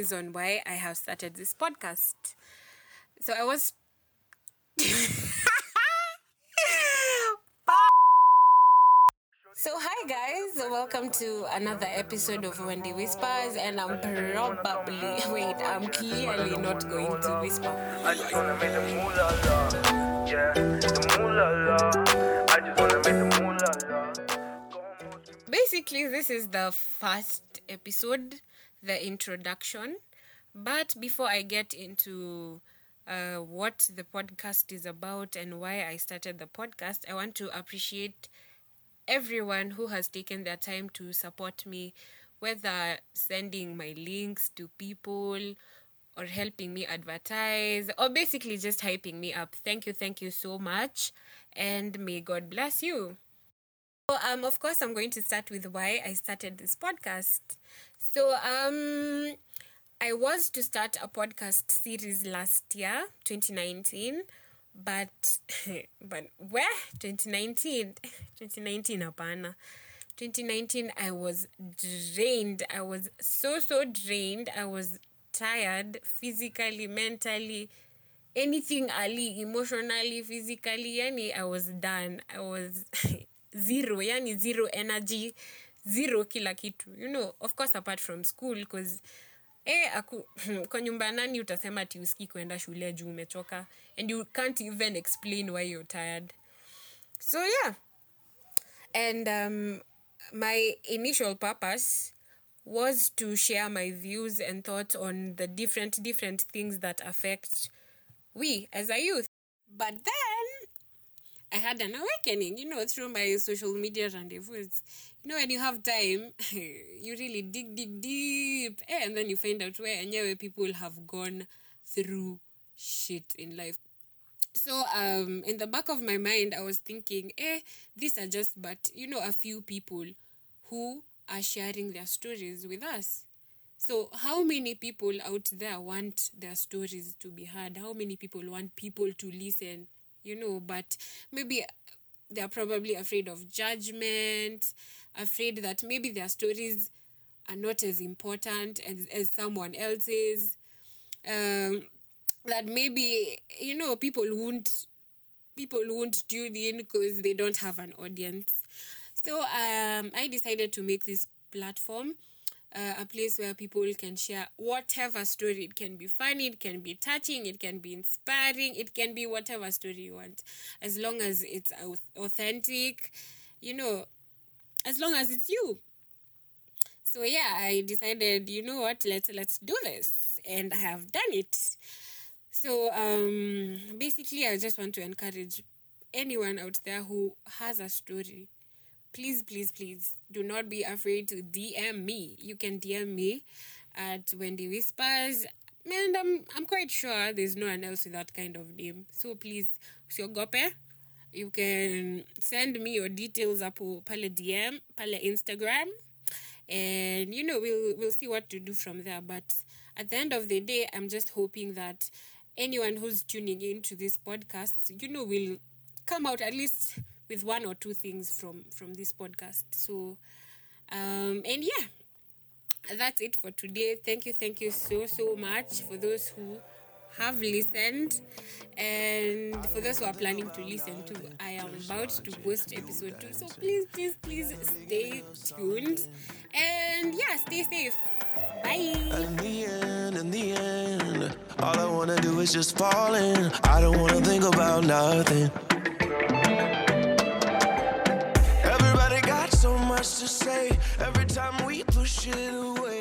reason why I have started this podcast. So I was. So hi guys, welcome to another episode of Wendy Whispers, and I'm probably wait, I'm clearly not going to whisper. I just wanna make the moolah la. Yeah, the moolah la. I just wanna make the moolah la. Go on, move to- Basically, this is the first episode, the introduction. But before I get into uh, what the podcast is about and why I started the podcast, I want to appreciate everyone who has taken their time to support me, whether sending my links to people or helping me advertise or basically just hyping me up. Thank you, thank you so much, and may God bless you. Um, of course, I'm going to start with why I started this podcast. So, um, I was to start a podcast series last year, 2019, but but where? 2019 2019 hapana. 2019 i was drained. I was so so drained. I was tired physically mentally anything ali emotionally physically yani i was done. I was zero yani zero energy zero kila kitu. You know of course apart from school cause eh, aku, kwa nyumba nani utasema ati usikii kuenda shule juu umechoka and you can't even explain why you're tired. So yeah. And um, my initial purpose was to share my views and thoughts on the different different things that affect we as a youth. But then I had an awakening, you know, through my social media rendezvous. You know, when you have time, you really dig, dig deep, eh, and then you find out where and where people have gone through shit in life. So, um, in the back of my mind, I was thinking, eh, these are just but you know a few people who are sharing their stories with us. So, how many people out there want their stories to be heard? How many people want people to listen? You know, but maybe they're probably afraid of judgment, afraid that maybe their stories are not as important as, as someone else's. Um, that maybe, you know, people won't people won't tune in because they don't have an audience. So um, I decided to make this platform uh, a place where people can share whatever story. It can be funny, it can be touching, it can be inspiring, it can be whatever story you want, as long as it's authentic, you know, as long as it's you. So yeah, I decided, you know what, let's let's do this, and I have done it. So um, basically, I just want to encourage anyone out there who has a story. Please, please, please do not be afraid to DM me. You can DM me at Wendy Whispers. And I'm, I'm quite sure there's no one else with that kind of name. So please, usiogope. You can send me your details hapo pale DM, pale Instagram. And you know, we'll we'll see what to do from there. But at the end of the day, I'm just hoping that anyone who's tuning into this podcast, you know, will come out at least with one or two things from from this podcast. So um and yeah, that's it for today. Thank you, thank you so so much for those who have listened and for those who are planning to listen to i am about to post episode 2 so please please please stay tuned and yeah stay safe bye In the end, in the end, all I wanna do is just fall in. I don't wanna think about nothing. Much to say. Every time we push it away.